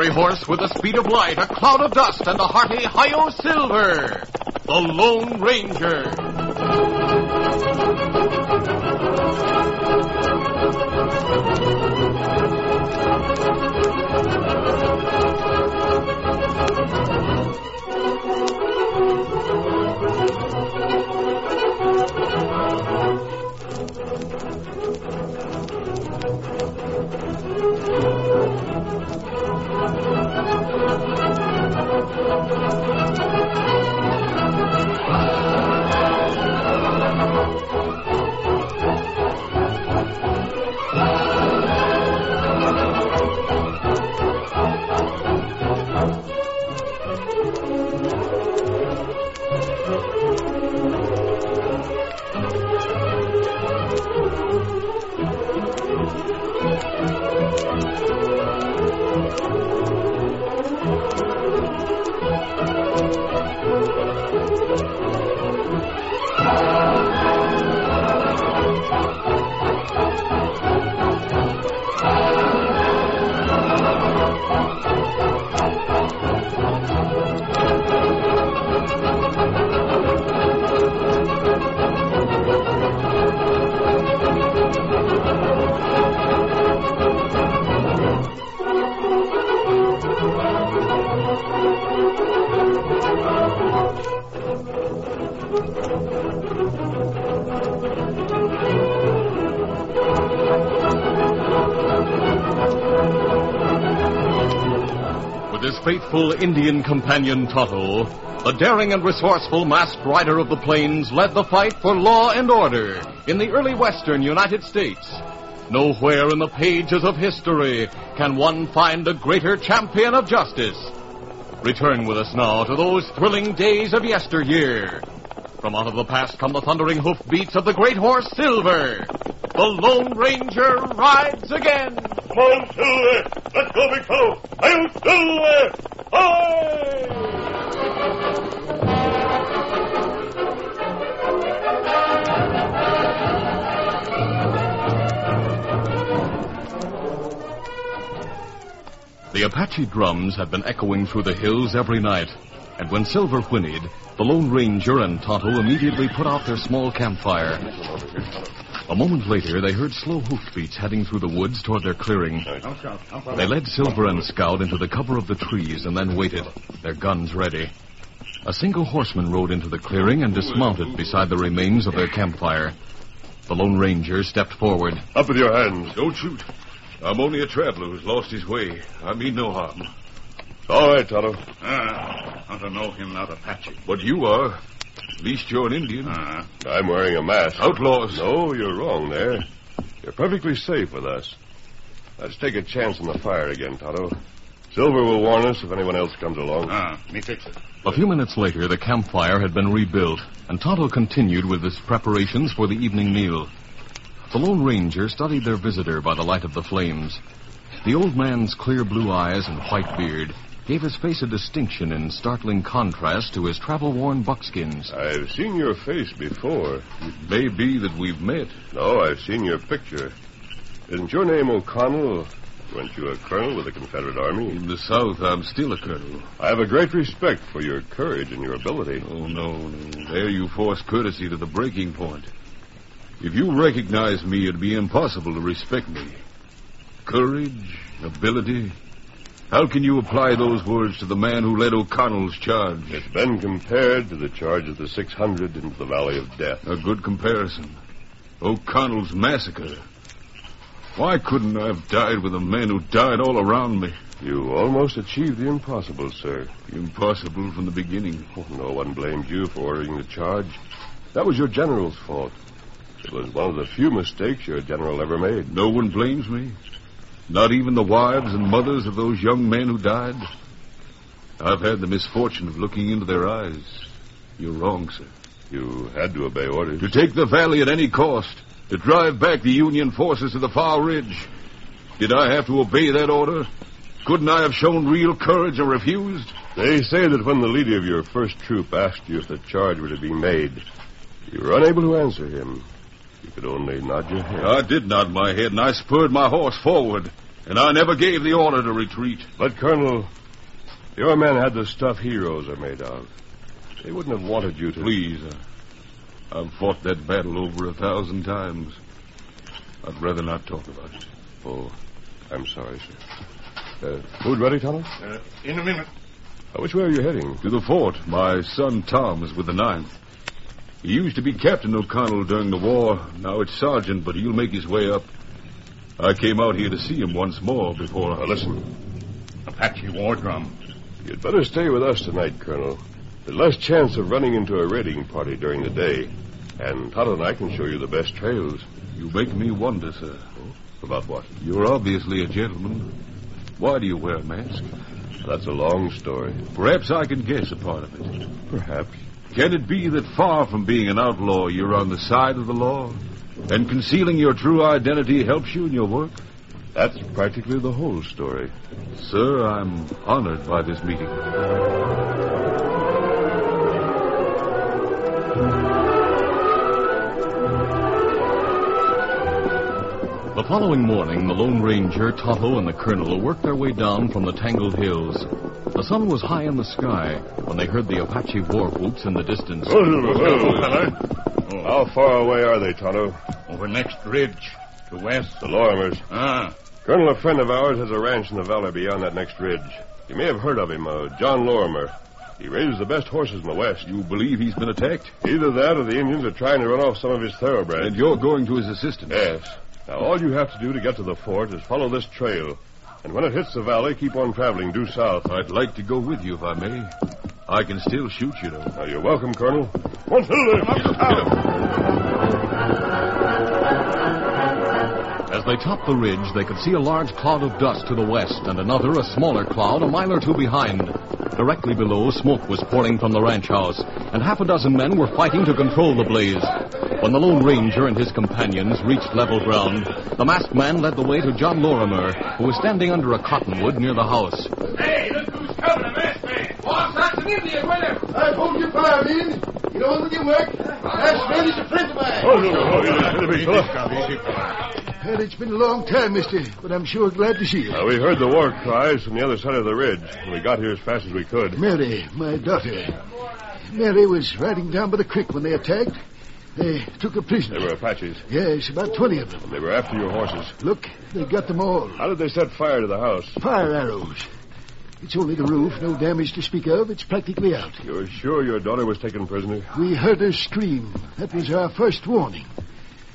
Fiery horse with the speed of light, a cloud of dust, and a hearty Hi-Yo Silver. The Lone Ranger. Faithful Indian companion Tonto, the daring and resourceful masked rider of the plains led the fight for law and order in the early western United States. Nowhere in the pages of history can one find a greater champion of justice. Return with us now to those thrilling days of yesteryear. From out of the past come the thundering hoofbeats of the great horse Silver. The Lone Ranger rides again. Come on, Silver! Let's go, big fellow! Hail, Silver! The Apache drums had been echoing through the hills every night, and when Silver whinnied, the Lone Ranger and Tonto immediately put out their small campfire. A moment later, they heard slow hoofbeats heading through the woods toward their clearing. They led Silver and Scout into the cover of the trees and then waited, their guns ready. A single horseman rode into the clearing and dismounted beside the remains of their campfire. The Lone Ranger stepped forward. Up with your hands. Don't shoot. I'm only a traveler who's lost his way. I mean no harm. All right, Tonto. Ah, I don't know him not Apache. But you are. At least you're an Indian. Ah. I'm wearing a mask. Outlaws. No, you're wrong there. You're perfectly safe with us. Let's take a chance on the fire again, Tonto. Silver will warn us if anyone else comes along. Ah, me fix it. A few minutes later, the campfire had been rebuilt, and Tonto continued with his preparations for the evening meal. The Lone Ranger studied their visitor by the light of the flames. The old man's clear blue eyes and white beard gave his face a distinction in startling contrast to his travel-worn buckskins. I've seen your face before. It may be that we've met. No, I've seen your picture. Isn't your name O'Connell? Weren't you a colonel with the Confederate Army? In the South, I'm still a colonel. I have a great respect for your courage and your ability. Oh, no, no. There you force courtesy to the breaking point. If you recognize me, it'd be impossible to respect me. Courage, ability. How can you apply those words to the man who led O'Connell's charge? It's been compared to the charge of the 600 into the Valley of Death. A good comparison. O'Connell's massacre. Why couldn't I have died with the men who died all around me? You almost achieved the impossible, sir. Impossible from the beginning. Oh, no one blamed you for ordering the charge. That was your general's fault. It was one of the few mistakes your general ever made. No one blames me. Not even the wives and mothers of those young men who died. I've had the misfortune of looking into their eyes. You're wrong, sir. You had to obey orders. To take the valley at any cost, to drive back the Union forces to the far ridge. Did I have to obey that order? Couldn't I have shown real courage and refused? They say that when the leader of your first troop asked you if the charge were to be made, you were unable to answer him. You could only nod your head. I did nod my head, and I spurred my horse forward, and I never gave the order to retreat. But, Colonel, your men had the stuff heroes are made of. They wouldn't have wanted you to. Please, uh, I've fought that battle over a thousand times. I'd rather not talk about it. Oh, I'm sorry, sir. Uh, food ready, Thomas? Uh, in a minute. Uh, which way are you heading? To the fort. My son Tom is with the Ninth. He used to be Captain O'Connell during the war. Now it's Sergeant, but he'll make his way up. I came out here to see him once more before Now, listen. Apache war drum. You'd better stay with us tonight, Colonel. There's less chance of running into a raiding party during the day. And Tonto and I can show you the best trails. You make me wonder, sir. Oh, about what? You're obviously a gentleman. Why do you wear a mask? That's a long story. Perhaps I can guess a part of it. Perhaps. Can it be that far from being an outlaw, you're on the side of the law? And concealing your true identity helps you in your work? That's practically the whole story. Sir, I'm honored by this meeting. The following morning, the Lone Ranger, Tonto, and the Colonel worked their way down from the tangled hills. The sun was high in the sky when they heard the Apache war whoops in the distance. How far away are they, Tonto? Over next ridge. To west. The Lorimers. Ah. Colonel, a friend of ours, has a ranch in the valley beyond that next ridge. You may have heard of him, uh, John Lorimer. He raises the best horses in the West. You believe he's been attacked? Either that or the Indians are trying to run off some of his thoroughbreds. And you're going to his assistance? Yes. Now, all you have to do to get to the fort is follow this trail. And when it hits the valley, keep on traveling due south. I'd like to go with you if I may. I can still shoot, you know. Now, you're welcome, Colonel. One As they topped the ridge, they could see a large cloud of dust to the west and another, a smaller cloud, a mile or two behind. Directly below, smoke was pouring from the ranch house, and half a dozen men were fighting to control the blaze. When the Lone Ranger and his companions reached level ground, the masked man led the way to John Lorimer, who was standing under a cottonwood near the house. Hey, look who's coming, a masked man. Boss, that's an Indian with him. I hold your fire, men. Get on with your work. Masked man is a friend of mine. Oh, no, no, no, easy, easy, Well, it's been a long time, mister, but I'm sure glad to see you. Uh, we heard the war cries from the other side of the ridge, and we got here as fast as we could. Mary, my daughter. Mary was riding down by the creek when they attacked. They took a prisoner. They were Apaches, Yes, about 20 of them. they were after your horses. Look, they got them all. How did they set fire to the house? Fire arrows. It's only the roof, no damage to speak of. It's practically out. You're sure your daughter was taken prisoner? We heard her scream. That was our first warning.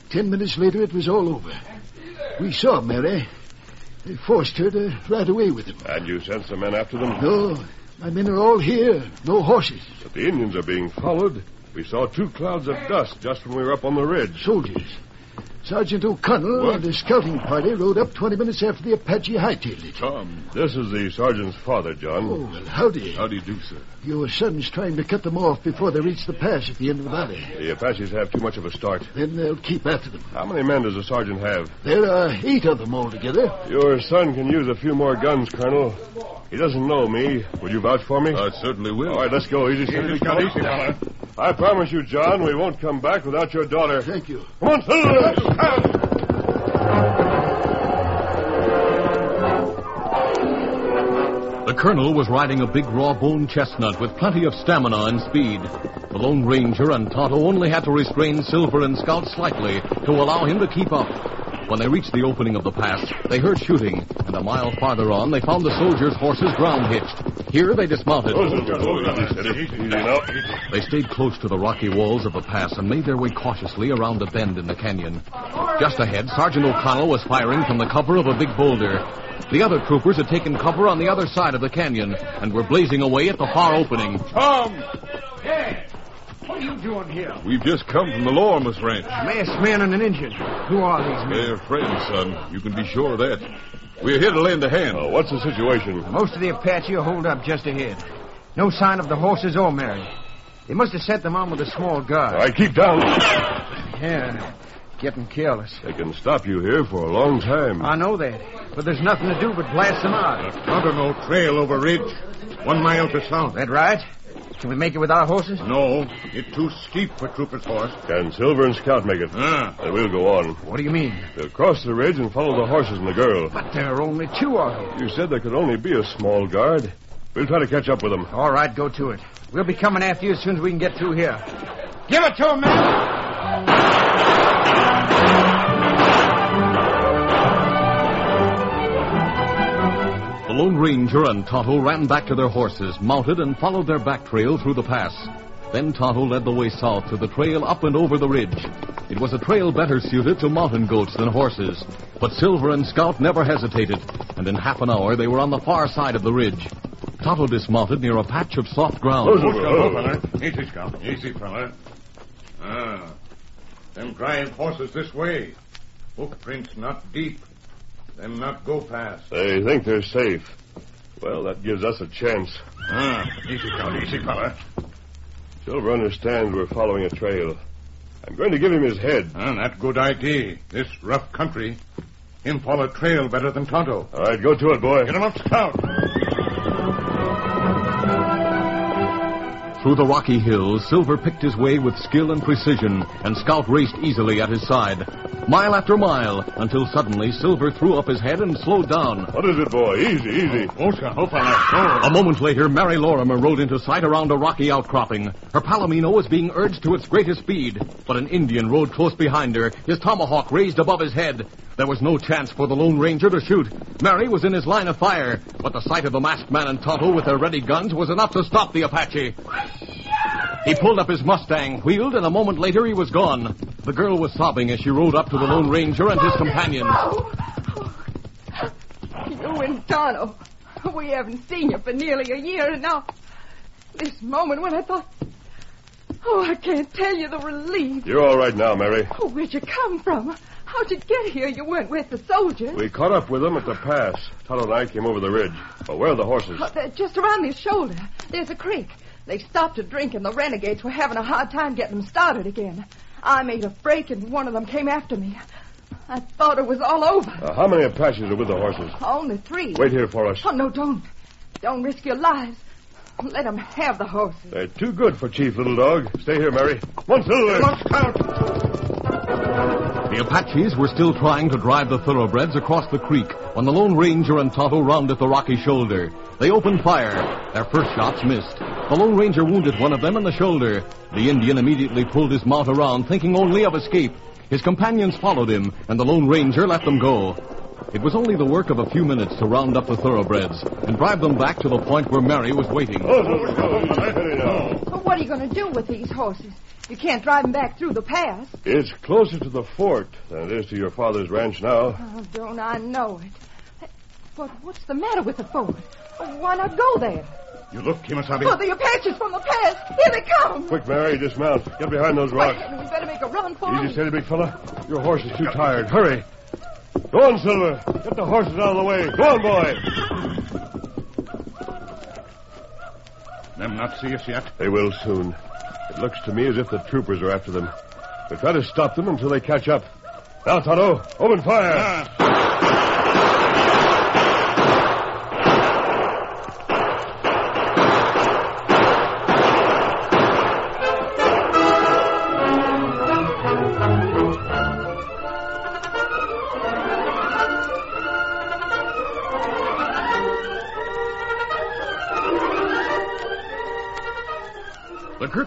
Ten minutes later, it was all over. We saw Mary. They forced her to ride away with them. And you sent some men after them? No, my men are all here. No horses. But the Indians are being followed. We saw two clouds of dust just when we were up on the ridge. Soldiers. Sergeant O'Connell What? and his scouting party rode up 20 minutes after the Apache hightailed it. Tom. This is the sergeant's father, John. Oh, well, howdy. How do you do, sir? Your son's trying to cut them off before they reach the pass at the end of the valley. The Apaches have too much of a start. Then they'll keep after them. How many men does the sergeant have? There are eight of them altogether. Your son can use a few more guns, Colonel. He doesn't know me. Will you vouch for me? I certainly will. All right, let's go. Easy, steady, Easy, fellow. easy, fella. I promise you, John, we won't come back without your daughter. Thank you. Come on, fellow. The colonel was riding a big raw-boned chestnut with plenty of stamina and speed. The Lone Ranger and Tonto only had to restrain Silver and Scout slightly to allow him to keep up. When they reached the opening of the pass, they heard shooting, and a mile farther on, they found the soldiers' horses ground hitched. Here they dismounted. Easy, steady. Easy now. They stayed close to the rocky walls of the pass and made their way cautiously around a bend in the canyon. Just ahead, Sergeant O'Connell was firing from the cover of a big boulder. The other troopers had taken cover on the other side of the canyon and were blazing away at the far opening. Tom! Hey, what are you doing here? We've just come from the Lorimer's ranch. Masked man and an Indian. Who are these men? They're friends, son. You can be sure of that. We're here to lend a hand. Uh, what's the situation? Most of the Apache are holed up just ahead. No sign of the horses or Mary. They must have sent them on with a small guard. All right, keep down. Yeah, getting careless. They can stop you here for a long time. I know that, but there's nothing to do but blast them out. Not no trail over ridge. One mile to south. That right? Can we make it with our horses? No, it's too steep for Trooper's horse. Can Silver and Scout make it? Ah. Then we'll go on. What do you mean? They'll cross the ridge and follow the horses and the girl. But there are only two of them. You said there could only be a small guard. We'll try to catch up with them. All right, go to it. We'll be coming after you as soon as we can get through here. Give it to him, man! Lone Ranger and Tonto ran back to their horses, mounted, and followed their back trail through the pass. Then Tonto led the way south to the trail up and over the ridge. It was a trail better suited to mountain goats than horses. But Silver and Scout never hesitated, and in half an hour they were on the far side of the ridge. Tonto dismounted near a patch of soft ground. Are- on, hold. Easy, Scout. Easy, fella. Ah. Them drive horses this way. Hoofprints not deep. Them not go fast. They think they're safe. Well, that gives us a chance. Ah, easy, Scout. Easy, fella. Silver understands we're following a trail. I'm going to give him his head. Ah, that good idea. This rough country. Him follow trail better than Tonto. All right, go to it, boy. Get him up, Scout. Through the rocky hills, Silver picked his way with skill and precision, and Scout raced easily at his side. Mile after mile, until suddenly Silver threw up his head and slowed down. What is it, boy? Easy, easy. Oh. Oh, fella. A moment later, Mary Lorimer rode into sight around a rocky outcropping. Her palomino was being urged to its greatest speed, but an Indian rode close behind her, his tomahawk raised above his head. There was no chance for the Lone Ranger to shoot. Mary was in his line of fire, but the sight of the masked man and Tonto with their ready guns was enough to stop the Apache. He pulled up his Mustang, wheeled, and a moment later he was gone. The girl was sobbing as she rode up to the Lone Ranger and his companions. Oh, you and Tonto. We haven't seen you for nearly a year, and now this moment when I thought. Oh, I can't tell you the relief. You're all right now, Mary. Oh, where'd you come from? How'd you get here? You weren't with the soldiers. We caught up with them at the pass. Tonto and I came over the ridge. Oh, where are the horses? Oh, they're just around this shoulder. There's a creek. They stopped to drink, and the renegades were having a hard time getting them started again. I made a break, and one of them came after me. I thought it was all over. Uh, how many Apaches are with the horses? Only three. Wait here for us. Oh, no, don't. Don't risk your lives. Let them have the horses. They're too good for Chief Little Dog. Stay here, Mary. Come on, Silver. Come on, The Apaches were still trying to drive the thoroughbreds across the creek when the Lone Ranger and Tonto rounded the rocky shoulder. They opened fire. Their first shots missed. The Lone Ranger wounded one of them in the shoulder. The Indian immediately pulled his mount around, thinking only of escape. His companions followed him, and the Lone Ranger let them go. It was only the work of a few minutes to round up the thoroughbreds and drive them back to the point where Mary was waiting. Oh, Silver, go. Steady now. But what are you going to do with these horses? You can't drive them back through the pass. It's closer to the fort than it is to your father's ranch now. Oh, don't I know it? But what's the matter with the fort? Why not go there? You look, Kemosabe. Oh, the Apaches from the pass. Here they come. Quick, Mary, dismount. Get behind those rocks. Wait, we better make a run for Easy, them. steady, big fella. Your horse is too tired. Hurry. Go on, Silver. Get the horses out of the way. Go on, boy. Them not see us yet. They will soon. It looks to me as if the troopers are after them. We'll try to stop them until they catch up. Now, Tonto, open fire. The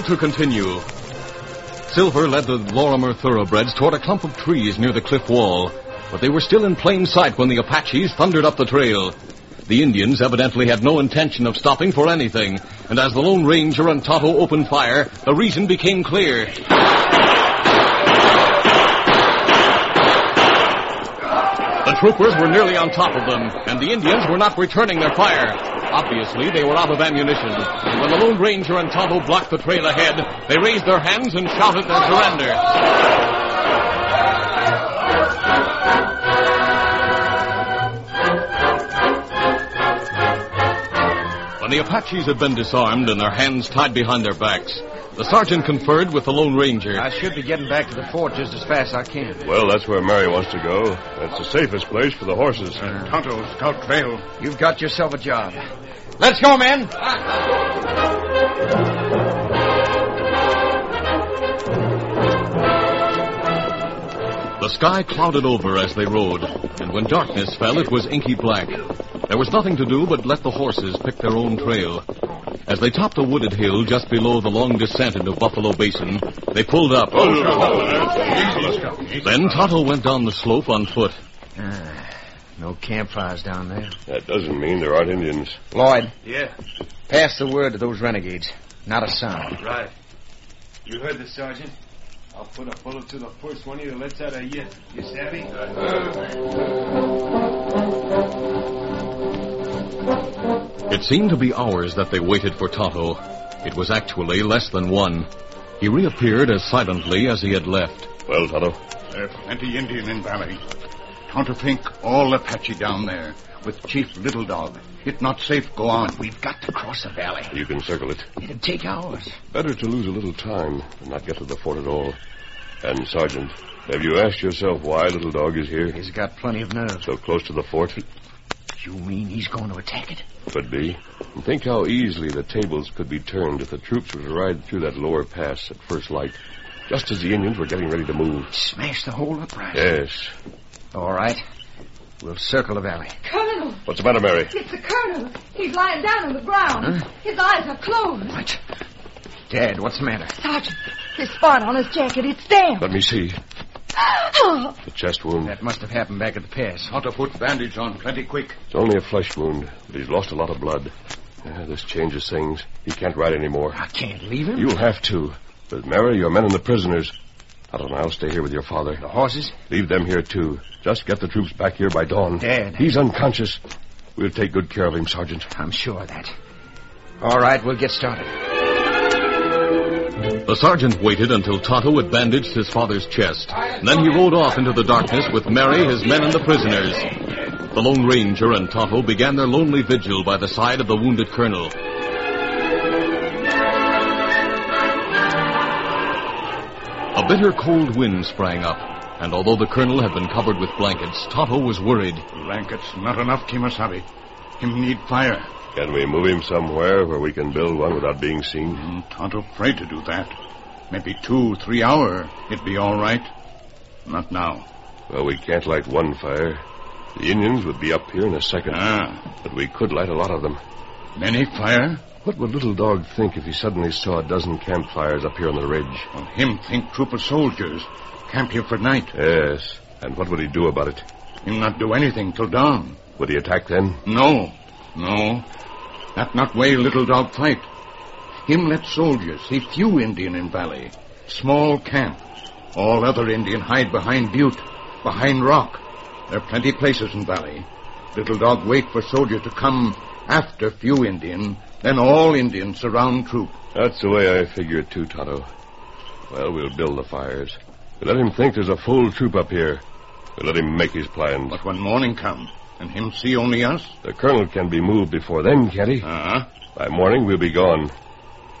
To continue. Silver led the Lorimer thoroughbreds toward a clump of trees near the cliff wall, but they were still in plain sight when the Apaches thundered up the trail. The Indians evidently had no intention of stopping for anything, and as the Lone Ranger and Tonto opened fire, the reason became clear. The troopers were nearly on top of them, and the Indians were not returning their fire. Obviously, they were out of ammunition. When the Lone Ranger and Tonto blocked the trail ahead, they raised their hands and shouted their surrender. When the Apaches had been disarmed and their hands tied behind their backs, the sergeant conferred with the Lone Ranger. I should be getting back to the fort just as fast as I can. Well, that's where Mary wants to go. That's the safest place for the horses. Tonto, scout trail. You've got yourself a job. Let's go, men. The sky clouded over as they rode, and when darkness fell, it was inky black. There was nothing to do but let the horses pick their own trail. As they topped a wooded hill just below the long descent into Buffalo Basin, they pulled up. Then Tonto went down the slope on foot. Ah, no campfires down there. That doesn't mean there aren't Indians. Lloyd, Yeah, pass the word to those renegades. Not a sound. Right. You heard the sergeant. I'll put a bullet to the first one of you that lets out a yip. You savvy? It seemed to be hours that they waited for Tonto. It was actually less than one. He reappeared as silently as he had left. Well, Tonto, There's plenty Indian in valley. Tonto think all Apache down there with Chief Little Dog. It not safe go on. We've got to cross the valley. you can circle it. It'd take hours. Better to lose a little time than not get to the fort at all. And, Sergeant, have you asked yourself why Little Dog is here? He's got plenty of nerve. So close to the fort? You mean he's going to attack it? Could be. And think how easily the tables could be turned if the troops were to ride through that lower pass at first light, just as the Indians were getting ready to move. Smash the whole uprising. Yes. All right. We'll circle the valley. Colonel, What's the matter, Mary? it's the colonel. He's lying down on the ground. Huh? His eyes are closed. What? Dad, what's the matter? Sergeant, there's spot on his jacket. It's damp. Let me see. Oh, The chest wound. That must have happened back at the pass. Tonto put bandage on plenty quick. It's only a flesh wound, but he's lost a lot of blood. Yeah, this changes things. He can't ride anymore. I can't leave him. You'll have to. But Mary, your men and the prisoners. I don't know. I'll stay here with your father. The horses? Leave them here, too. Just get the troops back here by dawn. Dad. He's unconscious. We'll take good care of him, Sergeant. I'm sure of that. All right, we'll get started. The sergeant waited until Tonto had bandaged his father's chest. Then he rode off into the darkness with Mary, his men, and the prisoners. The Lone Ranger and Tonto began their lonely vigil by the side of the wounded colonel. A bitter cold wind sprang up, and although the colonel had been covered with blankets, Tonto was worried. Blankets not enough, Kemosabe. Him need fire. Can we move him somewhere where we can build one without being seen? Mm, Tonto afraid to do that. Maybe two, three hour, it'd be all right. Not now. Well, we can't light one fire. The Indians would be up here in a second. Ah, But we could light a lot of them. many fire? What would Little Dog think if he suddenly saw a dozen campfires up here on the ridge? Well, him think troop of soldiers. Camp here for night. Yes. And what would he do about it? Him not do anything till dawn. Would he attack then? No, no. That not way little dog fight. Him let soldiers. He few Indian in valley. Small camp. All other Indian hide behind butte, behind rock. There plenty places in valley. Little dog wait for soldier to come after few Indian, then all Indian surround troop. That's the way I figure it too, Tonto. Well, we'll build the fires. We'll let him think there's a full troop up here. We'll let him make his plans. But when morning come, and him see only us, The colonel can be moved before then, can't he? uh-huh. By morning, we'll be gone.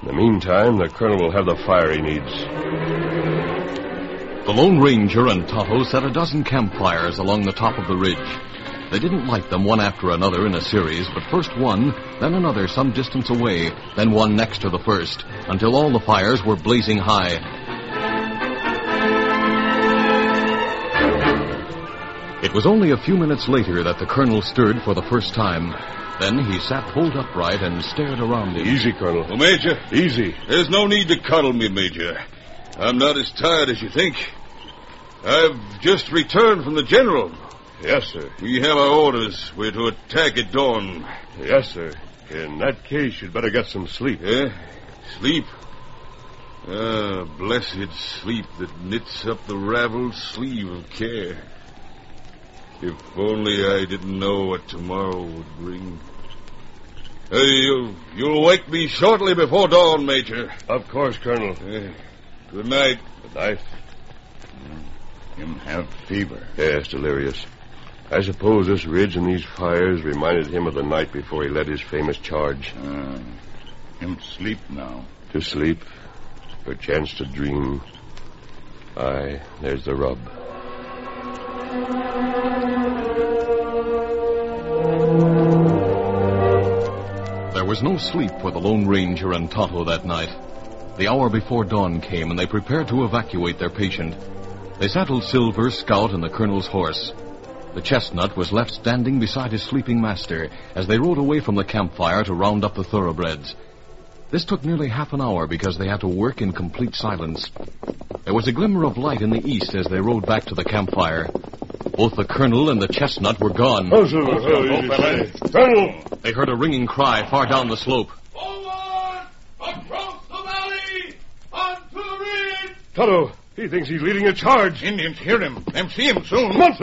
In the meantime, the colonel will have the fire he needs. The Lone Ranger and Tonto set a dozen campfires along the top of the ridge. They didn't light them one after another in a series, but first one, then another some distance away, then one next to the first, until all the fires were blazing high. It was only a few minutes later that the colonel stirred for the first time. Then he sat bolt upright and stared around him. Easy, Colonel. Well, Major, Easy. there's no need to cuddle me, Major. I'm not as tired as you think. I've just returned from the General. Yes, sir. We have our orders. We're to attack at dawn. Yes, sir. In that case, you'd better get some sleep. Eh? Sleep? Ah, blessed sleep that knits up the raveled sleeve of care. If only I didn't know what tomorrow would bring. Hey, you, you'll wake me shortly before dawn, Major. Of course, Colonel. Eh, good night. Good night. Him have fever. Yes, delirious. I suppose this ridge and these fires reminded him of the night before he led his famous charge. Uh, him sleep now. To sleep, perchance to dream. Aye, there's the rub. Was no sleep for the Lone Ranger and Tonto that night. The hour before dawn came, and they prepared to evacuate their patient. They saddled Silver, Scout, and the colonel's horse. The chestnut was left standing beside his sleeping master as they rode away from the campfire to round up the thoroughbreds. This took nearly half an hour because they had to work in complete silence. There was a glimmer of light in the east as they rode back to the campfire. Both the colonel and the chestnut were gone. Oh, Silver. Oh, easy, steady. Colonel! They heard a ringing cry far down the slope. Forward! Across the valley! Onto the ridge! Tonto, he thinks he's leading a charge. Indians hear him. Them see him soon. Come on,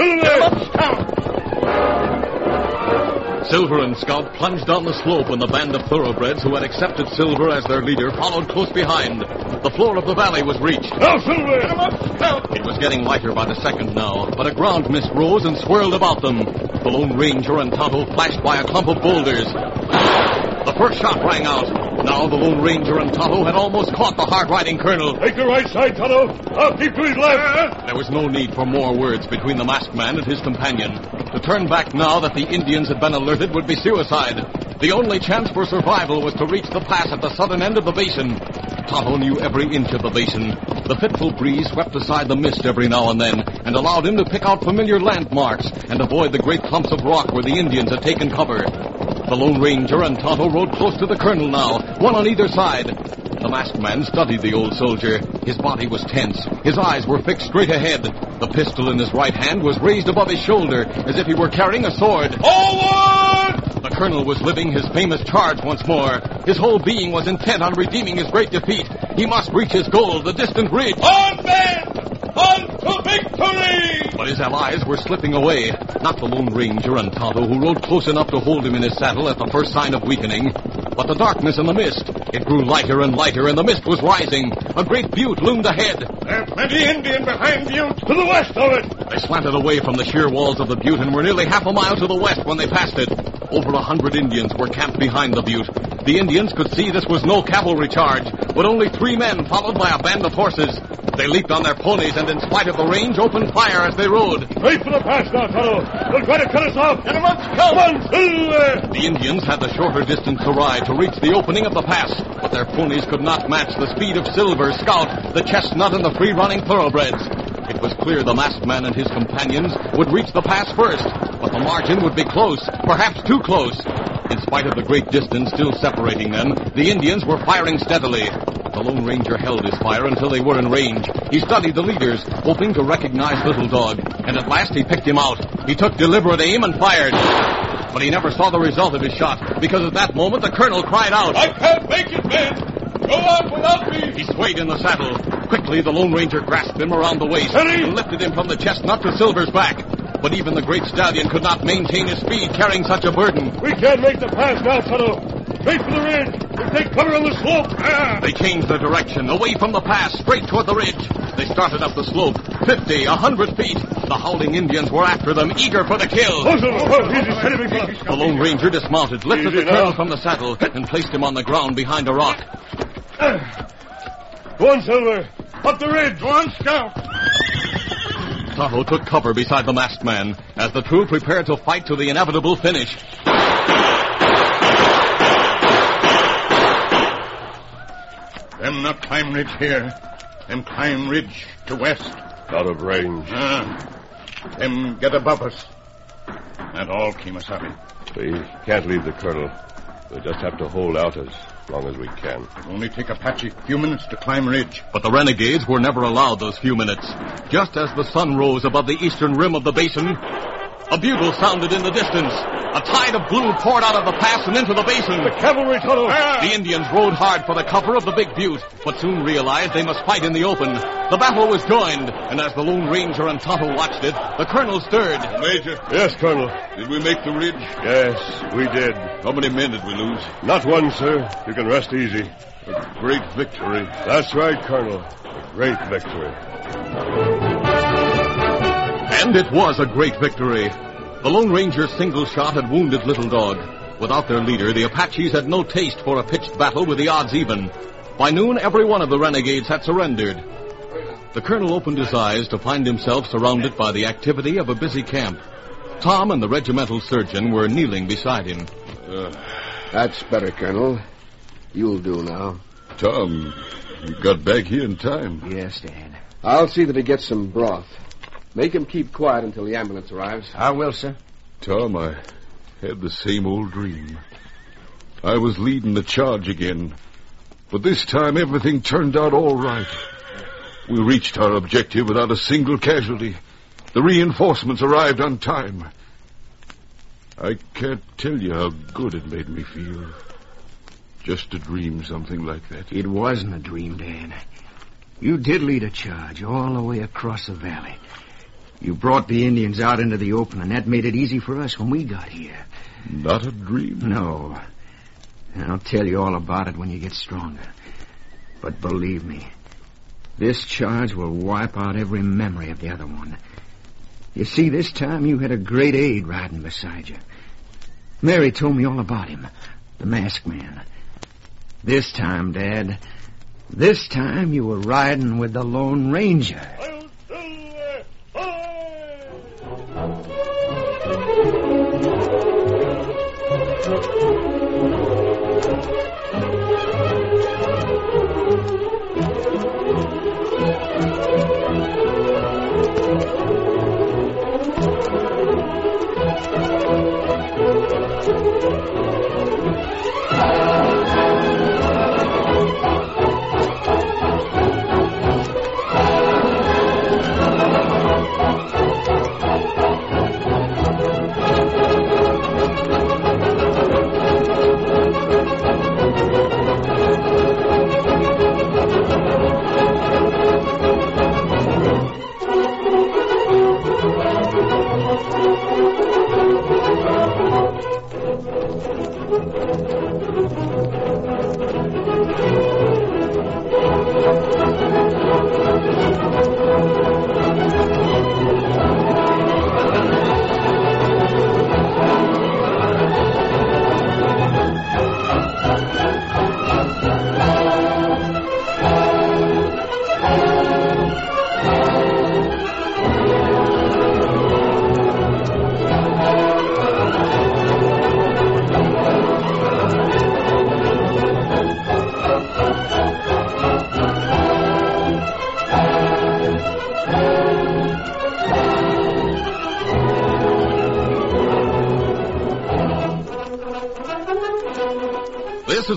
Silver! And Scout plunged down the slope when the band of thoroughbreds who had accepted Silver as their leader followed close behind. The floor of the valley was reached. Now, Silver! Come up! It was getting lighter by the second now, but a ground mist rose and swirled about them. The Lone Ranger and Tonto flashed by a clump of boulders. The first shot rang out. Now the Lone Ranger and Tonto had almost caught the hard-riding colonel. Take the right side, Tonto. I'll keep to his left. There was no need for more words between the masked man and his companion. To turn back now that the Indians had been alerted would be suicide. The only chance for survival was to reach the pass at the southern end of the basin. Tonto knew every inch of the basin. The fitful breeze swept aside the mist every now and then and allowed him to pick out familiar landmarks and avoid the great clumps of rock where the Indians had taken cover. The Lone Ranger and Tonto rode close to the colonel now, one on either side. The masked man studied the old soldier. His body was tense. His eyes were fixed straight ahead. The pistol in his right hand was raised above his shoulder as if he were carrying a sword. Forward! The colonel was living his famous charge once more. His whole being was intent on redeeming his great defeat. He must reach his goal, the distant ridge. On men! On to victory! But his allies were slipping away. Not the Lone Ranger and Tonto, who rode close enough to hold him in his saddle at the first sign of weakening, but the darkness and the mist. It grew lighter and lighter, and the mist was rising. A great butte loomed ahead. There's plenty Indian behind you. To the west of it. They slanted away from the sheer walls of the butte and were nearly half a mile to the west when they passed it. Over a hundred Indians were camped behind the butte. The Indians could see this was no cavalry charge, but only three men followed by a band of horses. They leaped on their ponies and, in spite of the range, opened fire as they rode. Straight for the pass now, Tonto. They'll try to cut us off. Get 'em up. Come on, Silver. The Indians had the shorter distance to ride to reach the opening of the pass, but their ponies could not match the speed of Silver, Scout, the Chestnut, and the free-running thoroughbreds. It was clear the masked man and his companions would reach the pass first, but the margin would be close, perhaps too close. In spite of the great distance still separating them, the Indians were firing steadily. The Lone Ranger held his fire until they were in range. He studied the leaders, hoping to recognize Little Dog, and at last he picked him out. He took deliberate aim and fired. But he never saw the result of his shot, because at that moment the colonel cried out. I can't make it, men! Go on without me! He swayed in the saddle. Quickly, the Lone Ranger grasped him around the waist Steady! and lifted him from the chestnut to Silver's back. But even the great stallion could not maintain his speed carrying such a burden. We can't make the pass now, Tonto. Straight for the ridge. We'll take cover on the slope. Ah. They changed their direction, away from the pass, straight toward the ridge. They started up the slope, fifty, a hundred feet. The howling Indians were after them, eager for the kill. Oh, Silver. Oh, easy, steady, big fella. The Lone Ranger dismounted, lifted the colonel from the saddle, and placed him on the ground behind a rock. Go on, Silver. Up the ridge. Go on, Scout. Tonto took cover beside the masked man as the two prepared to fight to the inevitable finish. Them not climb ridge here. Them climb ridge to west. Out of range. Ah. Them get above us. That all, Kemosabe. We can't leave the colonel. We'll just have to hold out as long as we can. It'll only take Apache a few minutes to climb ridge. But the renegades were never allowed those few minutes. Just as the sun rose above the eastern rim of the basin, a bugle sounded in the distance. A tide of blue poured out of the pass and into the basin. The cavalry tunnel! The Indians rode hard for the cover of the big butte, but soon realized they must fight in the open. The battle was joined, and as the Lone Ranger and Tonto watched it, the colonel stirred. Major, Yes, Colonel. did we make the ridge? Yes, we did. How many men did we lose? Not one, sir. You can rest easy. A great victory. That's right, Colonel. A great victory. And it was a great victory. The Lone Ranger's single shot had wounded Little Dog. Without their leader, the Apaches had no taste for a pitched battle with the odds even. By noon, every one of the renegades had surrendered. The colonel opened his eyes to find himself surrounded by the activity of a busy camp. Tom and the regimental surgeon were kneeling beside him. Uh, that's better, Colonel. You'll do now. Tom, you got back here in time. Yes, Dad. I'll see that he gets some broth. Make him keep quiet until the ambulance arrives. I will, sir. Tom, I had the same old dream. I was leading the charge again, but this time everything turned out all right. We reached our objective without a single casualty. The reinforcements arrived on time. I can't tell you how good it made me feel. Just to dream something like that. It wasn't a dream, Dan. You did lead a charge all the way across the valley. You brought the Indians out into the open, and that made it easy for us when we got here. Not a dream. No. I'll tell you all about it when you get stronger. But believe me, this charge will wipe out every memory of the other one. You see, this time you had a great aide riding beside you. Mary told me all about him, the masked man. This time, Dad, this time you were riding with the Lone Ranger. This is